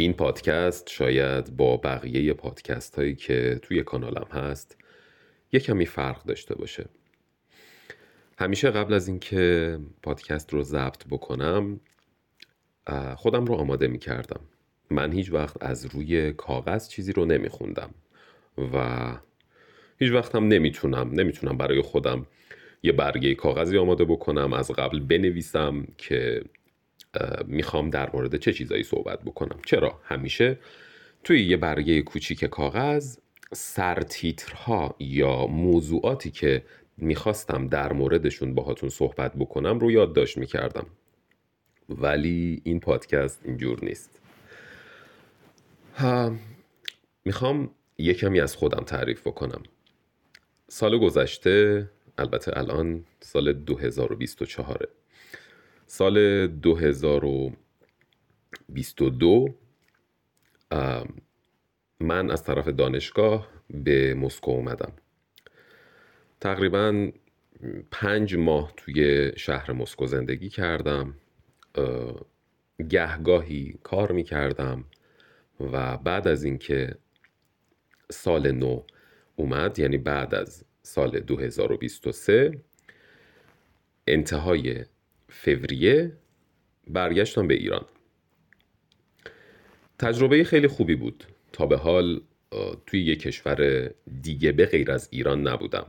این پادکست شاید با بقیه پادکست هایی که توی کانالم هست یه کمی فرق داشته باشه. همیشه قبل از اینکه پادکست رو ضبط بکنم خودم رو آماده می کردم من هیچ وقت از روی کاغذ چیزی رو نمی خوندم و هیچ وقت هم نمی‌تونم نمی‌تونم برای خودم یه برگه کاغذی آماده بکنم از قبل بنویسم که می‌خوام در مورد چه چیزایی صحبت بکنم؟ چرا؟ همیشه توی یه برگه کوچیک کاغذ سرتیترها یا موضوعاتی که می‌خواستم در موردشون باهاتون صحبت بکنم رو یادداشت می‌کردم. ولی این پادکست اینجور نیست. می‌خوام یه کمی از خودم تعریف بکنم. سال گذشته البته الان سال 2024 سال 2022 من از طرف دانشگاه به مسکو اومدم. تقریبا پنج ماه توی شهر مسکو زندگی کردم. گهگاهی کار می کردم و بعد از اینکه سال نو اومد یعنی بعد از سال 2023 انتهای فوریه برگشتم به ایران. تجربه خیلی خوبی بود. تا به حال توی یک کشور دیگه به غیر از ایران نبودم.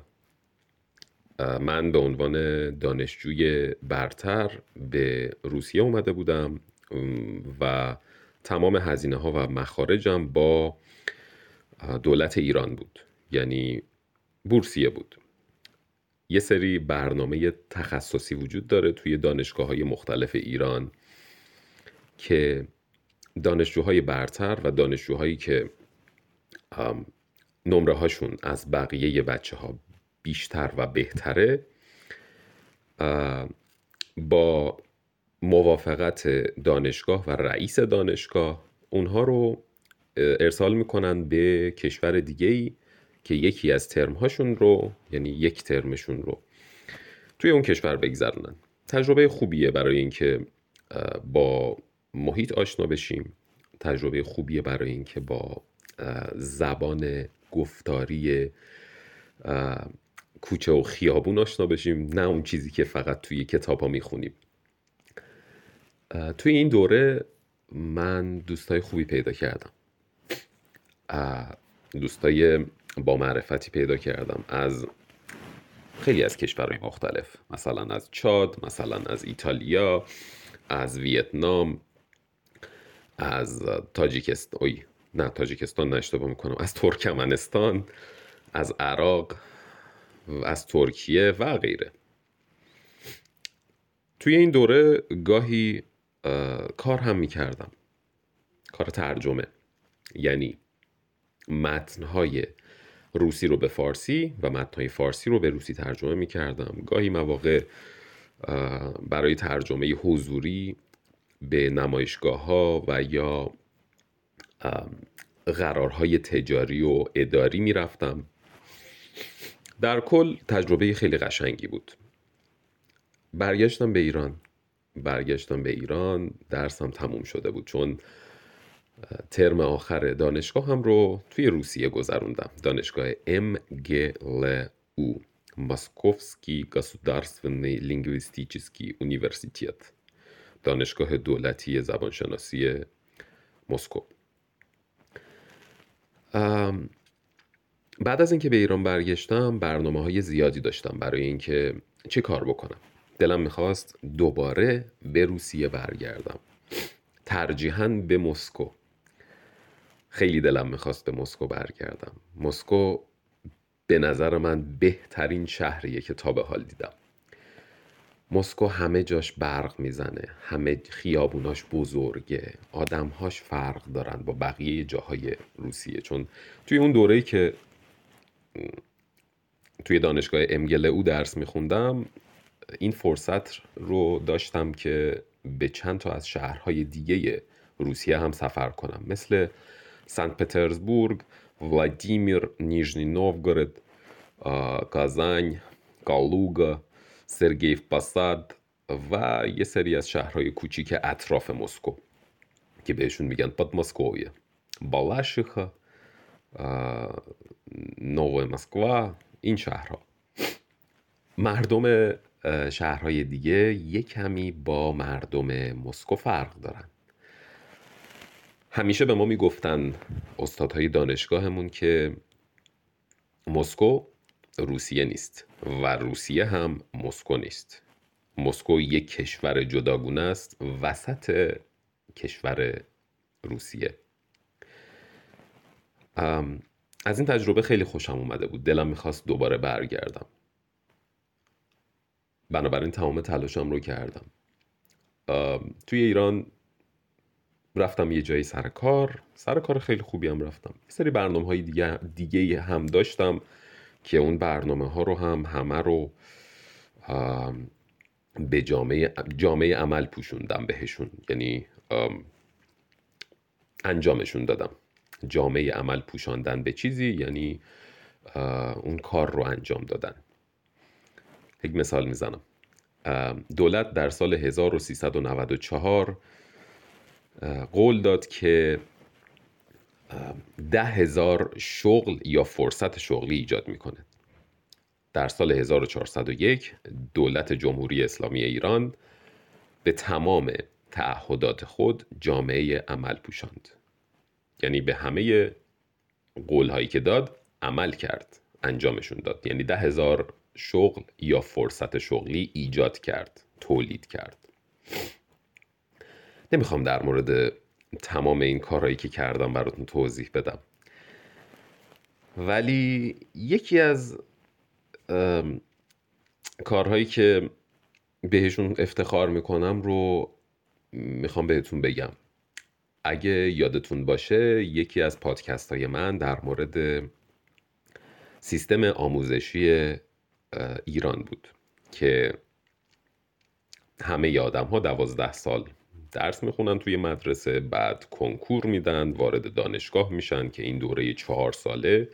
من به عنوان دانشجوی برتر به روسیه اومده بودم و تمام هزینه ها و مخارجم با دولت ایران بود. یعنی بورسیه بود. یه سری برنامه تخصصی وجود داره توی دانشگاه های مختلف ایران که دانشجوهای برتر و دانشجوهایی که نمره هاشون از بقیه بچه ها بیشتر و بهتره با موافقت دانشگاه و رئیس دانشگاه اونها رو ارسال می‌کنن به کشور دیگه ای که یکی از ترمهاشون رو یعنی یک ترمشون رو توی اون کشور بگذرونن. تجربه خوبیه برای اینکه با محیط آشنا بشیم. تجربه خوبیه برای اینکه با زبان گفتاری کوچه و خیابون آشنا بشیم نه اون چیزی که فقط توی کتاب ها می‌خونیم توی این دوره من دوستای خوبی پیدا کردم. دوستای با معرفتی پیدا کردم از خیلی از کشورهای مختلف. مثلا از چاد مثلا از ایتالیا از ویتنام از تاجیکستان نه تاجیکستان نشتبه می‌کنم. از ترکمنستان از عراق از ترکیه و غیره. توی این دوره گاهی کار هم می‌کردم. کار ترجمه. یعنی متنهای روسی رو به فارسی و متنهای فارسی رو به روسی ترجمه می کردم گاهی مواقع برای ترجمه حضوری به نمایشگاه ها و یا قرارهای تجاری و اداری می رفتم در کل تجربه خیلی قشنگی بود. برگشتم به ایران. برگشتم به ایران درسم تموم شده بود. چون ترم آخر دانشگاه هم رو توی روسیه گذروندم. دانشگاه او Московский государственный лингвистический университет دانشگاه دولتی زبانشناسی مسکو. بعد از اینکه به ایران برگشتم برنامه های زیادی داشتم برای اینکه چه کار بکنم. دلم می‌خواست دوباره به روسیه برگردم. ترجیحاً به مسکو. خیلی دلم می‌خواست به مسکو برگردم. مسکو به نظر من بهترین شهریه که تا به حال دیدم. مسکو همه جاش برق می‌زنه همه خیابوناش بزرگه آدمهاش فرق دارن با بقیه جاهای روسیه. چون توی اون دوره‌ای که توی دانشگاه امگل او درس میخوندم این فرصت رو داشتم که به چند تا از شهرهای دیگه روسیه هم سفر کنم. مثل Санкт-Петербург, Владимир, Нижний Новгород, Казань, کالوگا Сергеев پاساد و یه سری از شهرهای کوچیک اطراف مسکو که بهشون میگن پادماسکویه بالاشیخا نوو مسکوا این شهرها مردم شهرهای دیگه یه کمی با مردم مسکو فرق دارن همیشه به ما می‌گفتن استادهای دانشگاهمون که مسکو روسیه نیست و روسیه هم مسکو نیست. مسکو یک کشور جداگونه است وسط کشور روسیه. از این تجربه خیلی خوشم اومده بود. دلم می‌خواست دوباره برگردم. بنابراین تمام تلاشم رو کردم. توی ایران رفتم یه جایی سر کار. سر کار خیلی خوبی هم رفتم. یه سری برنامه های دیگه, دیگه هم داشتم که اون برنامه ها رو هم همه رو به جامعه, جامعه عمل پوشوندم بهشون. یعنی انجامشون دادم. جامعه عمل پوشاندن به چیزی یعنی اون کار رو انجام دادن. یک مثال می‌زنم. دولت در سال 1394 قول داد که ده هزار شغل یا فرصت شغلی ایجاد می‌کنه. در سال 1401 دولت جمهوری اسلامی ایران به تمام تعهدات خود جامعه عمل پوشاند. یعنی به همه قول هایی که داد عمل کرد انجامشون داد. یعنی ده هزار شغل یا فرصت شغلی ایجاد کرد تولید کرد. نمی‌خوام در مورد تمام این کارهایی که کردم براتون توضیح بدم. ولی یکی از کارهایی که بهشون افتخار می‌کنم رو می‌خوام بهتون بگم. اگه یادتون باشه یکی از پادکست های من در مورد سیستم آموزشی ایران بود که همه آدم ها دوازده سال درس می‌خونن توی مدرسه بعد کنکور میدن وارد دانشگاه میشن که این دوره چهار ساله.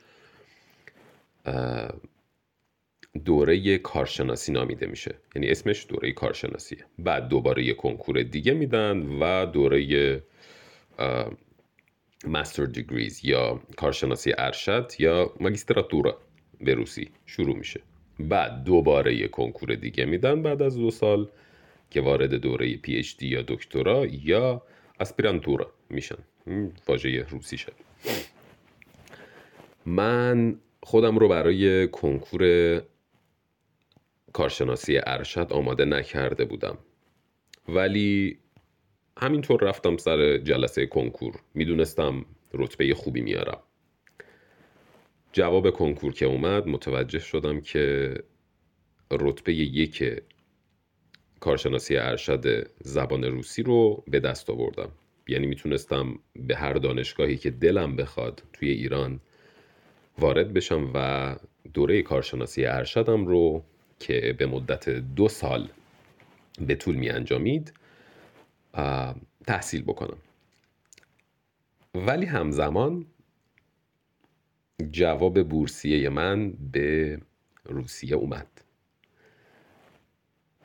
دوره کارشناسی نامیده میشه. یعنی اسمش دوره کارشناسیه. بعد دوباره یه کنکور دیگه میدن و دوره مستر دیگریز یا کارشناسی ارشد یا ماگیستراتورا به روسی شروع میشه. بعد دوباره یه کنکور دیگه میدن بعد از دو سال. که وارد دوره پی اچ دی یا دکترا یا اسپیرانتورا میشن. واژه روسی شد. من خودم رو برای کنکور کارشناسی ارشد آماده نکرده بودم. ولی همینطور رفتم سر جلسه کنکور. می‌دونستم رتبه خوبی میارم. جواب کنکور که اومد متوجه شدم که رتبه یک کارشناسی ارشد زبان روسی رو به دست آوردم. یعنی می‌تونستم به هر دانشگاهی که دلم بخواد توی ایران وارد بشم و دوره کارشناسی ارشدم رو که به مدت دو سال به طول می انجامید تحصیل بکنم. ولی همزمان جواب بورسیه من به روسیه اومد.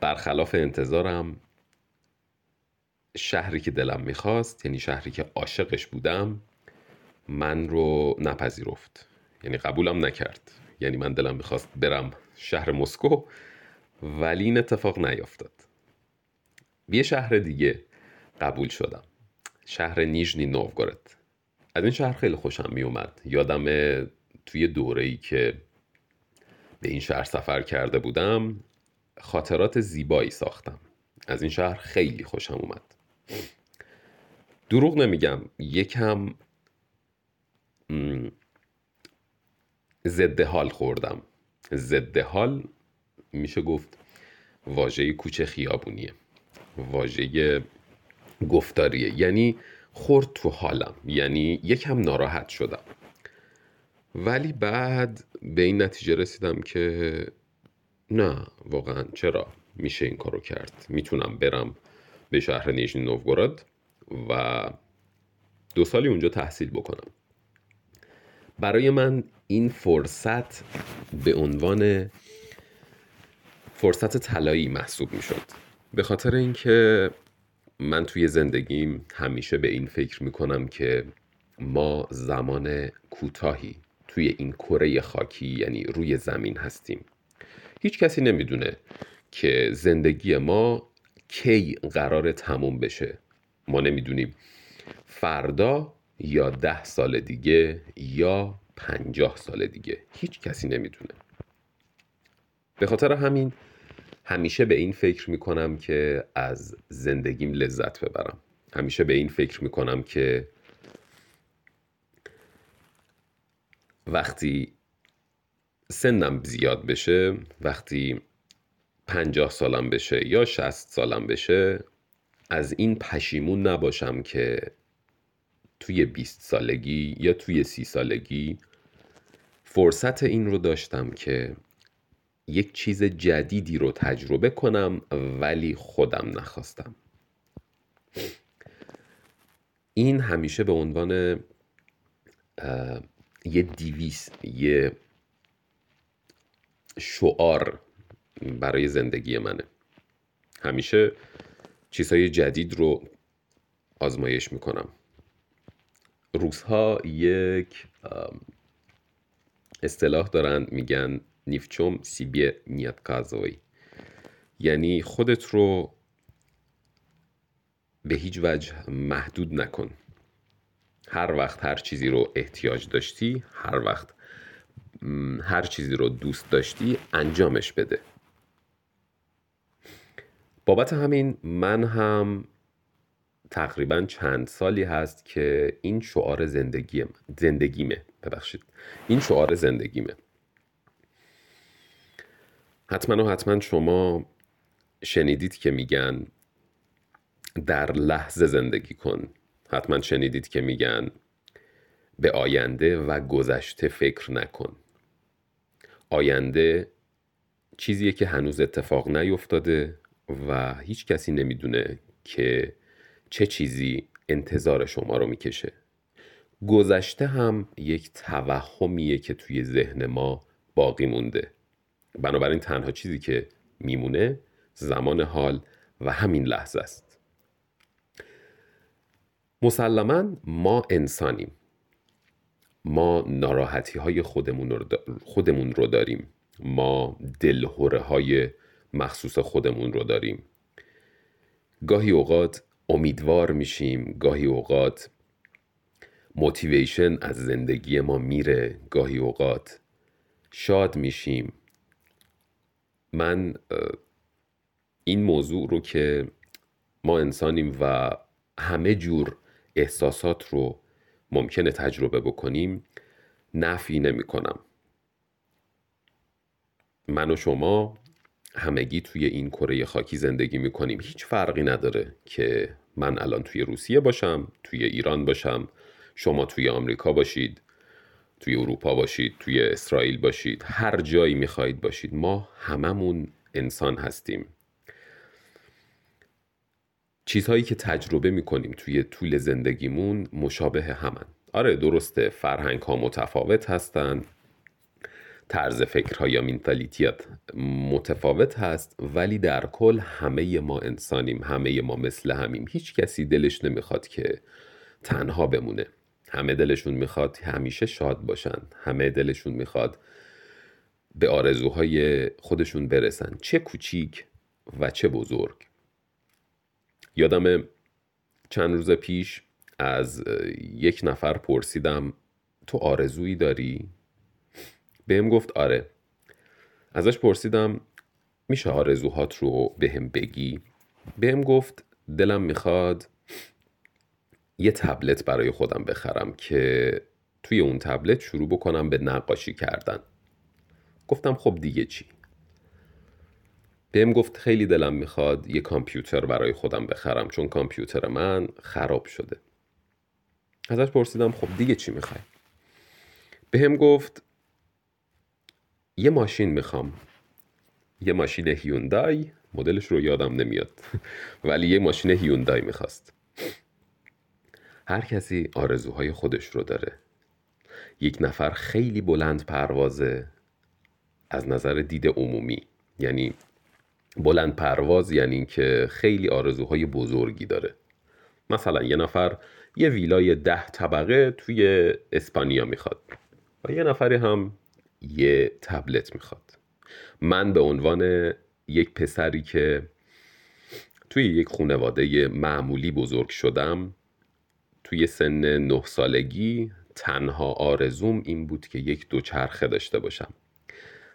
برخلاف انتظارم شهری که دلم می‌خواست یعنی شهری که عاشقش بودم من رو نپذیرفت. یعنی قبولم نکرد. یعنی من دلم می‌خواست برم شهر مسکو ولی این اتفاق نیافتاد. یه شهر دیگه قبول شدم. شهر نیژنی نووگورد. از این شهر خیلی خوشم می اومد یادم توی دوره ای که به این شهر سفر کرده بودم خاطرات زیبایی ساختم. از این شهر خیلی خوشم اومد. دروغ نمیگم یکم ضد حال خوردم. ضد حال میشه گفت واژه کوچه خیابونیه. واژه گفتاریه. یعنی خورد تو حالم. یعنی یکم ناراحت شدم. ولی بعد به این نتیجه رسیدم که نه واقعا چرا میشه این کارو کرد؟ می‌تونم برم به شهر نیژنی نوگوراد و دو سالی اونجا تحصیل بکنم. برای من این فرصت به عنوان فرصت طلایی محسوب می‌شد. به خاطر اینکه من توی زندگیم همیشه به این فکر می‌کنم که ما زمان کوتاهی توی این کره خاکی یعنی روی زمین هستیم. هیچ کسی نمی‌دونه که زندگی ما کی قرار تموم بشه. ما نمی‌دونیم فردا یا ده سال دیگه یا پنجاه سال دیگه. هیچ کسی نمی‌دونه. به خاطر همین همیشه به این فکر می‌کنم که از زندگیم لذت ببرم. همیشه به این فکر می‌کنم که وقتی سنم زیاد بشه وقتی پنجاه سالم بشه یا شست سالم بشه از این پشیمون نباشم که توی 20 سالگی یا توی سی سالگی فرصت این رو داشتم که یک چیز جدیدی رو تجربه کنم ولی خودم نخواستم. این همیشه به عنوان یه دیویس یه شعار برای زندگی منه. همیشه چیزهای جدید رو آزمایش می‌کنم. روزها یک اصطلاح دارن میگن نیفچوم سیبیه نیت کازوی یعنی خودت رو به هیچ وجه محدود نکن. هر وقت هر چیزی رو احتیاج داشتی هر وقت هر چیزی رو دوست داشتی انجامش بده. بابت همین من هم تقریبا چند سالی هست که این شعار زندگی زندگیمه. ببخشید. این شعار زندگیمه. حتما و حتما شما شنیدید که میگن در لحظه زندگی کن. حتما شنیدید که میگن به آینده و گذشته فکر نکن. آینده چیزیه که هنوز اتفاق نیفتاده و هیچ کسی نمی‌دونه که چه چیزی انتظار شما رو می‌کشه. گذشته هم یک توهمیه که توی ذهن ما باقی مونده. بنابراین تنها چیزی که میمونه زمان حال و همین لحظه است. مسلما ما انسانیم. ما ناراحتی های خودمون رو, خودمون رو داریم. ما دلهوره های مخصوص خودمون رو داریم. گاهی اوقات امیدوار میشیم گاهی اوقات موتیویشن از زندگی ما میره گاهی اوقات شاد میشیم. من این موضوع رو که ما انسانیم و همه جور احساسات رو ممکنه تجربه بکنیم نفی نمی کنم من و شما همگی توی این کره خاکی زندگی می کنیم هیچ فرقی نداره که من الان توی روسیه باشم توی ایران باشم شما توی آمریکا باشید توی اروپا باشید توی اسرائیل باشید هر جایی می‌خواهید باشید. ما هممون انسان هستیم. چیزهایی که تجربه می‌کنیم توی طول زندگیمون مشابه همن. آره درسته فرهنگ ها متفاوت هستن طرز فکرها یا مینتالیتیت متفاوت هست ولی در کل همه ما انسانیم همه ما مثل همیم. هیچ کسی دلش نمی‌خواد که تنها بمونه. همه دلشون می‌خواد همیشه شاد باشن. همه دلشون می‌خواد به آرزوهای خودشون برسن. چه کوچیک و چه بزرگ. یادم چند روز پیش از یک نفر پرسیدم تو آرزویی داری؟ بهم گفت آره ازش پرسیدم میشه آرزوهات رو بهم بگی؟ بهم گفت دلم می‌خواد یه تبلت برای خودم بخرم که توی اون تبلت شروع بکنم به نقاشی کردن گفتم خب دیگه چی بهم گفت خیلی دلم می‌خواد یه کامپیوتر برای خودم بخرم چون کامپیوتر من خراب شده. ازش پرسیدم خب دیگه چی می‌خوای؟ بهم گفت یه ماشین می‌خوام. یه ماشین هیوندای. مدلش رو یادم نمیاد. ولی یه ماشین هیوندای می‌خواست. هر کسی آرزوهای خودش رو داره. یک نفر خیلی بلند پروازه از نظر دید عمومی. یعنی بلند پرواز یعنی اینکه خیلی آرزوهای بزرگی داره. مثلا یه نفر یه ویلای ده طبقه توی اسپانیا می‌خواد و یه نفری هم یه تبلت می‌خواد. من به عنوان یک پسری که توی یک خانواده معمولی بزرگ شدم توی سن نه سالگی تنها آرزوم این بود که یک دوچرخه داشته باشم.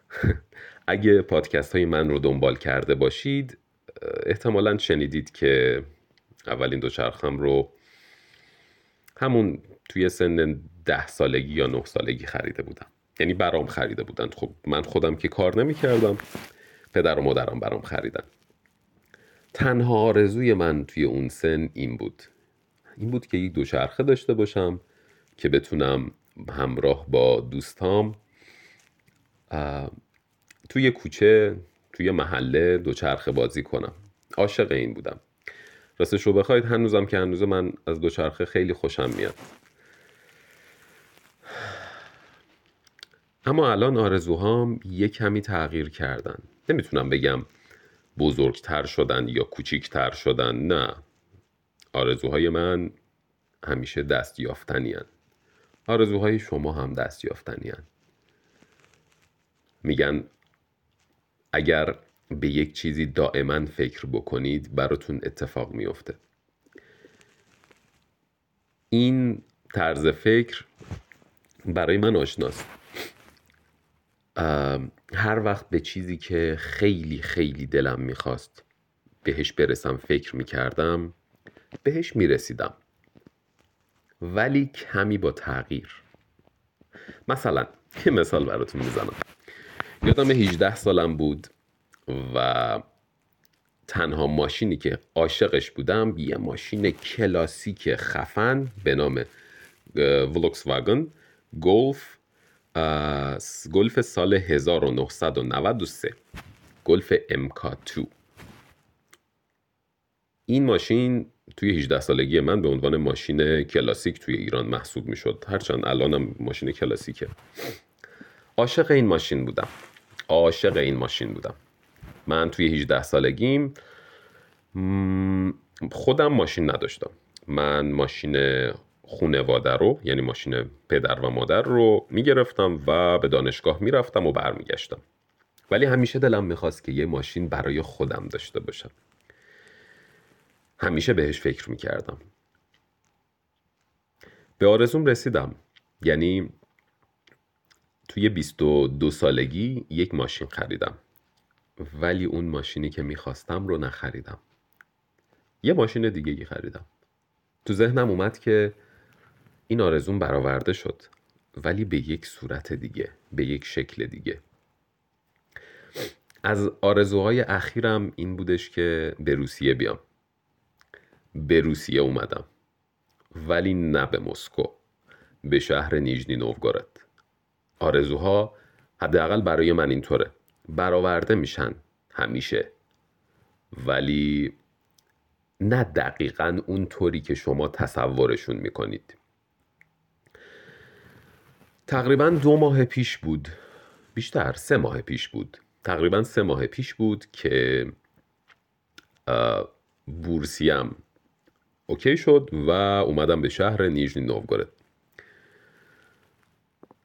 اگه پادکست های من رو دنبال کرده باشید احتمالا شنیدید که اولین دوچرخم رو همون توی سن ده سالگی یا نه سالگی خریده بودم. یعنی برام خریده بودن. خب من خودم که کار نمی کردم پدر و مادرم برام خریدن. تنها آرزوی من توی اون سن این بود. این بود که یک دوچرخه داشته باشم که بتونم همراه با دوستام توی کوچه توی محله دوچرخه بازی کنم. عاشق این بودم. راستش رو بخواید هنوزم که هنوز من از دوچرخه خیلی خوشم میاد. اما الان آرزوهام یه کمی تغییر کردن. نمی‌تونم بگم بزرگتر شدن یا کوچیکتر شدن نه. آرزوهای من همیشه دست یافتنی آرزوهای شما هم دست یافتنی میگن اگر به یک چیزی دائما فکر بکنید براتون اتفاق میفته این طرز فکر برای من آشناست. هر وقت به چیزی که خیلی خیلی دلم می‌خواست بهش برسم فکر می‌کردم بهش می‌رسیدم. ولی کمی با تغییر. مثلا یه مثال براتون می‌زنم. یادم 18 سالم بود و تنها ماشینی که عاشقش بودم یه ماشین کلاسیک خفن به نام ولکس واگن گلف گلف سال 1993 گلف MK2 این ماشین توی 18 سالگی من به عنوان ماشین کلاسیک توی ایران محسوب می شد هرچند الانم ماشین کلاسیکه. عاشق این ماشین بودم. عاشق این ماشین بودم. من توی 18 سالگیم خودم ماشین نداشتم. من ماشین خونواده رو یعنی ماشین پدر و مادر رو می‌گرفتم و به دانشگاه می‌رفتم و برمیگشتم. ولی همیشه دلم می‌خواست که یه ماشین برای خودم داشته باشم. همیشه بهش فکر می‌کردم. به آرزوم رسیدم. یعنی توی 22 سالگی یک ماشین خریدم. ولی اون ماشینی که می‌خواستم رو نخریدم. یه ماشین دیگه خریدم. تو ذهنم اومد که این آرزوم برآورده شد ولی به یک صورت دیگه به یک شکل دیگه. از آرزوهای اخیرم این بودش که به روسیه بیام. به روسیه اومدم. ولی نه به مسکو. به شهر نیژنی نوگورد. آرزوها حداقل برای من اینطوره. برآورده میشن همیشه. ولی نه دقیقا اون طوری که شما تصورشون می‌کنید. تقریبا دو ماه پیش بود. بیشتر سه ماه پیش بود. تقریبا سه ماه پیش بود که بورسیم اوکی شد و اومدم به شهر نیژنی نوگورد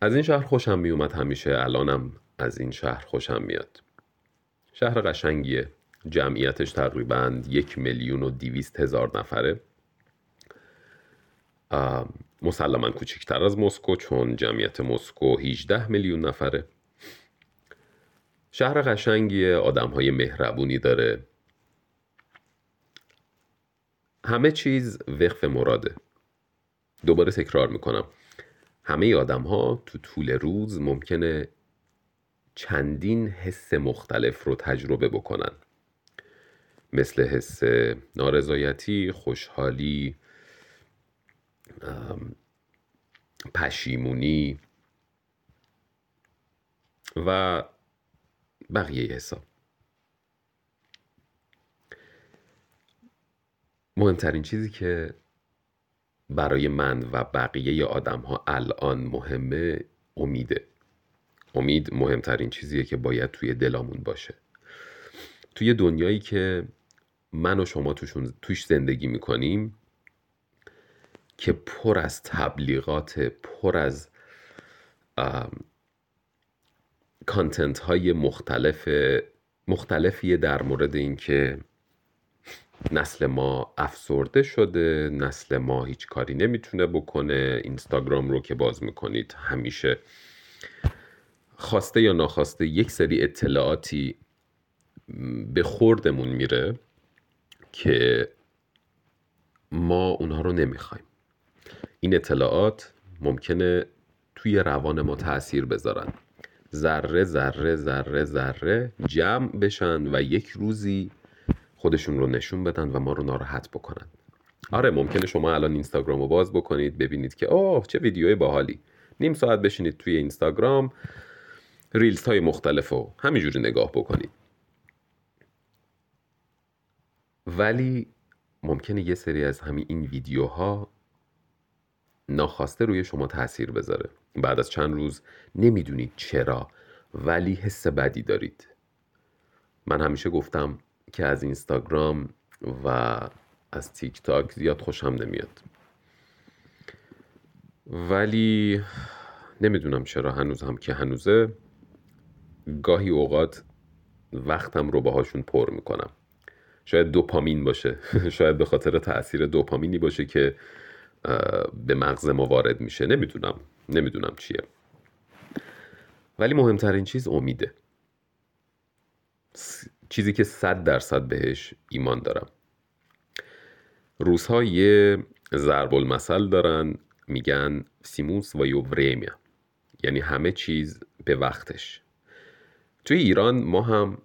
از این شهر خوشم میومد همیشه. الانم از این شهر خوشم میاد. شهر قشنگیه. جمعیتش تقریبا یک میلیون و دیویست هزار نفره. مسلما کوچکتر از مسکو چون جمعیت مسکو 18 میلیون نفره. شهر قشنگیه آدم های مهربونی داره. همه چیز وقف مراده. دوباره تکرار می‌کنم. همه آدم ها تو طول روز ممکنه چندین حس مختلف رو تجربه بکنن. مثل حس نارضایتی، خوشحالی، پشیمونی و بقیه حساب مهمترین چیزی که برای من و بقیه آدم ها الان مهمه امیده. امید مهمترین چیزیه که باید توی دلامون باشه. توی دنیایی که من و شما توشون توش زندگی می‌کنیم که پر از تبلیغات پر از کانتنت های مختلف مختلفیه در مورد اینکه نسل ما افسرده شده نسل ما هیچ کاری نمی‌تونه بکنه. اینستاگرام رو که باز می‌کنید همیشه خواسته یا ناخواسته یک سری اطلاعاتی به خوردمون میره که ما اونها رو نمی‌خوایم. این اطلاعات ممکنه توی روان ما تاثیر بذارن. ذره ذره ذره ذره جمع بشن و یک روزی خودشون رو نشون بدن و ما رو ناراحت بکنن. آره ممکنه شما الان اینستاگرام رو باز بکنید ببینید که اوه چه ویدیوی باحالی. نیم ساعت بشینید توی اینستاگرام ریلز های مختلف رو همینجوری نگاه بکنید. ولی ممکنه یه سری از همین این ویدیوها ناخواسته روی شما تاثیر بذاره. بعد از چند روز نمی‌دونید چرا ولی حس بدی دارید. من همیشه گفتم که از اینستاگرام و از تیک تاک زیاد خوشم نمیاد. ولی نمی‌دونم چرا هنوز هم که هنوزه. گاهی اوقات وقتم رو باهاشون پر می‌کنم. شاید دوپامین باشه. شاید به خاطر تاثیر دوپامینی باشه که به مغز ما وارد میشه. نمی‌دونم. نمی‌دونم چیه. ولی مهمترین چیز امیده. چیزی که صد درصد بهش ایمان دارم. روزها یه ضرب المثل دارن میگن سیموس و یووریمیا. یعنی همه چیز به وقتش. توی ایران ما هم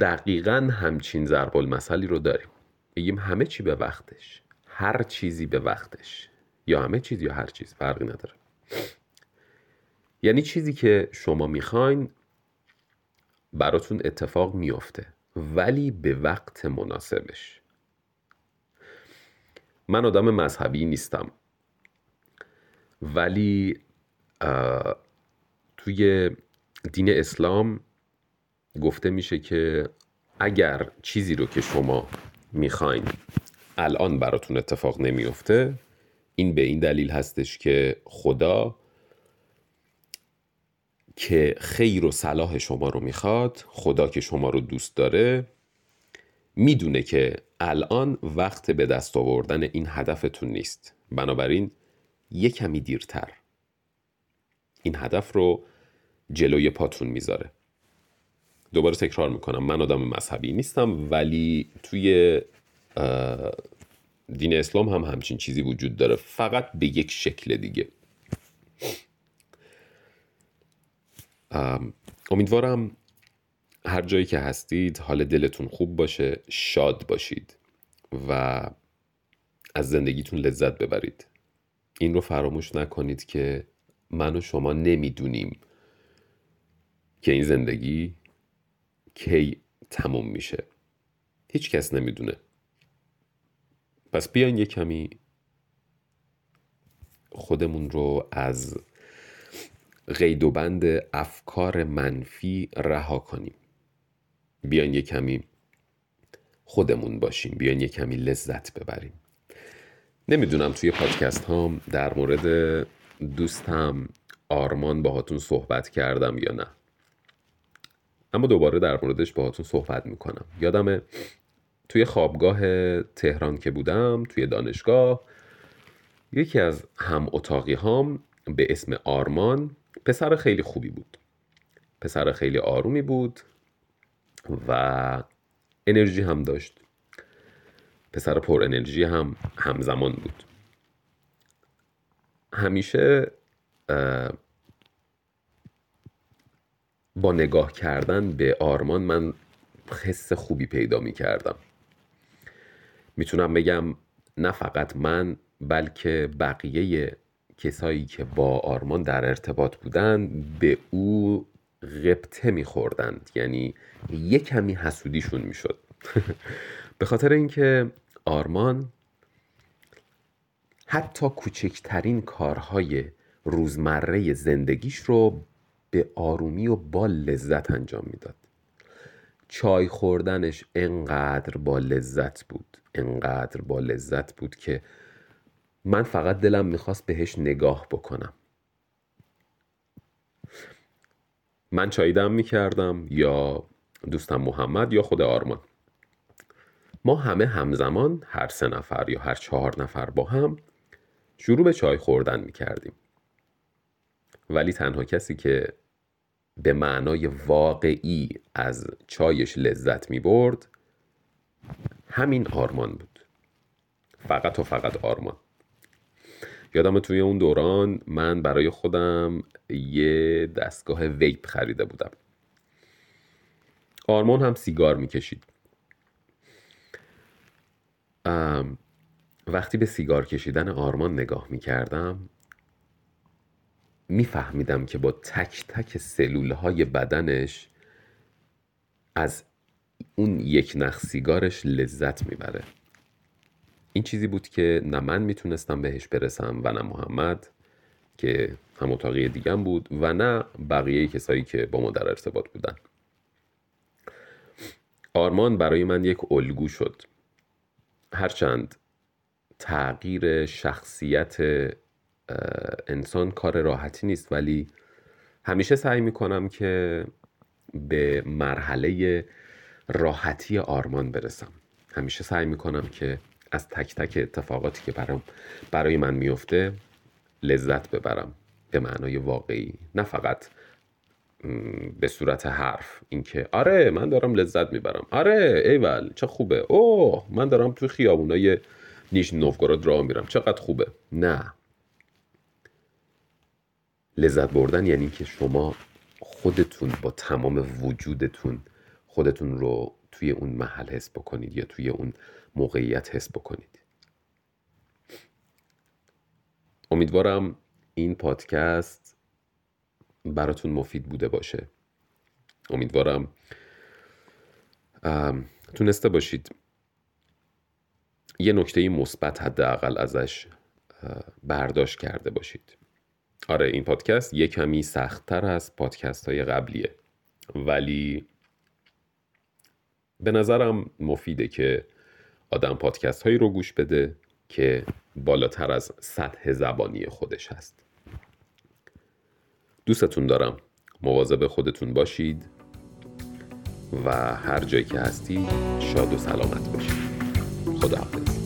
دقیقا همچین ضرب المثلی رو داریم. میگیم همه چی به وقتش. هر چیزی به وقتش. یا همه چیز یا هر چیز فرقی نداره. یعنی چیزی که شما می‌خواین براتون اتفاق میافته ولی به وقت مناسبش. من آدم مذهبی نیستم. ولی توی دین اسلام گفته میشه که اگر چیزی رو که شما می‌خواین الان براتون اتفاق نمیفته این به این دلیل هستش که خدا که خیر و صلاح شما رو می‌خواد خدا که شما رو دوست داره می‌دونه که الان وقت به دست آوردن این هدفتون نیست. بنابراین یه کمی دیرتر. این هدف رو جلوی پاتون می‌ذاره. دوباره تکرار می‌کنم. من آدم مذهبی نیستم ولی توی دین اسلام هم همچین چیزی وجود داره. فقط به یک شکل دیگه. امیدوارم هر جایی که هستید حال دلتون خوب باشه شاد باشید و از زندگیتون لذت ببرید. این رو فراموش نکنید که من و شما نمی‌دونیم که این زندگی کی تموم میشه. هیچ کس نمی‌دونه. پس بیاین یه کمی خودمون رو از قید و بند افکار منفی رها کنیم. بیاین یه کمی خودمون باشیم بیاین یه کمی لذت ببریم. نمی‌دونم توی پادکست هام در مورد دوستم آرمان باهاتون صحبت کردم یا نه. اما دوباره در موردش باهاتون صحبت می‌کنم. یادمه توی خوابگاه تهران که بودم توی دانشگاه یکی از هم اتاقی هام به اسم آرمان پسر خیلی خوبی بود. پسر خیلی آرومی بود و انرژی هم داشت. پسر پر انرژی هم همزمان بود. همیشه با نگاه کردن به آرمان من حس خوبی پیدا می کردم. می‌تونم بگم نه فقط من بلکه بقیه کسایی که با آرمان در ارتباط بودن به او غبطه میخوردند. یعنی یه کمی حسودیشون می‌شد. به خاطر اینکه آرمان حتی کوچکترین کارهای روزمره زندگیش رو به آرومی و با لذت انجام می‌داد. چای خوردنش انقدر با لذت بود انقدر با لذت بود که من فقط دلم می‌خواست بهش نگاه بکنم. من چای دم می‌کردم یا دوستم محمد یا خود آرمان. ما همه همزمان هر سه نفر یا هر چهار نفر با هم شروع به چای خوردن می‌کردیم. ولی تنها کسی که به معنای واقعی از چایش لذت می برد همین آرمان بود. فقط و فقط آرمان. یادم توی اون دوران من برای خودم یه دستگاه ویپ خریده بودم. آرمان هم سیگار می‌کشید. وقتی به سیگار کشیدن آرمان نگاه می‌کردم میفهمیدم که با تک تک سلول های بدنش از اون یک نخ سیگارش لذت می‌بره. این چیزی بود که نه من می‌تونستم بهش برسم و نه محمد که هم اتاقی دیگم بود و نه بقیه کسایی که با ما در ارتباط بودن. آرمان برای من یک الگو شد. هرچند تغییر شخصیت انسان کار راحتی نیست ولی همیشه سعی می‌کنم که به مرحله راحتی آرمان برسم. همیشه سعی می‌کنم که از تک تک اتفاقاتی که برام برای من میفته لذت ببرم. به معنای واقعی. نه فقط به صورت حرف. اینکه آره من دارم لذت می‌برم. آره ایول چه خوبه. اوه من دارم توی خیابونای نیش نوفگوراد راه میرم. چقدر خوبه. نه. لذت بردن یعنی که شما خودتون با تمام وجودتون خودتون رو توی اون محل حس بکنید یا توی اون موقعیت حس بکنید. امیدوارم این پادکست براتون مفید بوده باشه. امیدوارم تونسته باشید یه نکته مثبت حداقل ازش برداشت کرده باشید. آره این پادکست یه کمی سختتر از پادکست های قبلیه. ولی به نظرم مفیده که آدم پادکست هایی رو گوش بده که بالاتر از سطح زبانی خودش هست. دوستتون دارم. مواظب خودتون باشید و هر جایی که هستید شاد و سلامت باشید. خداحافظ.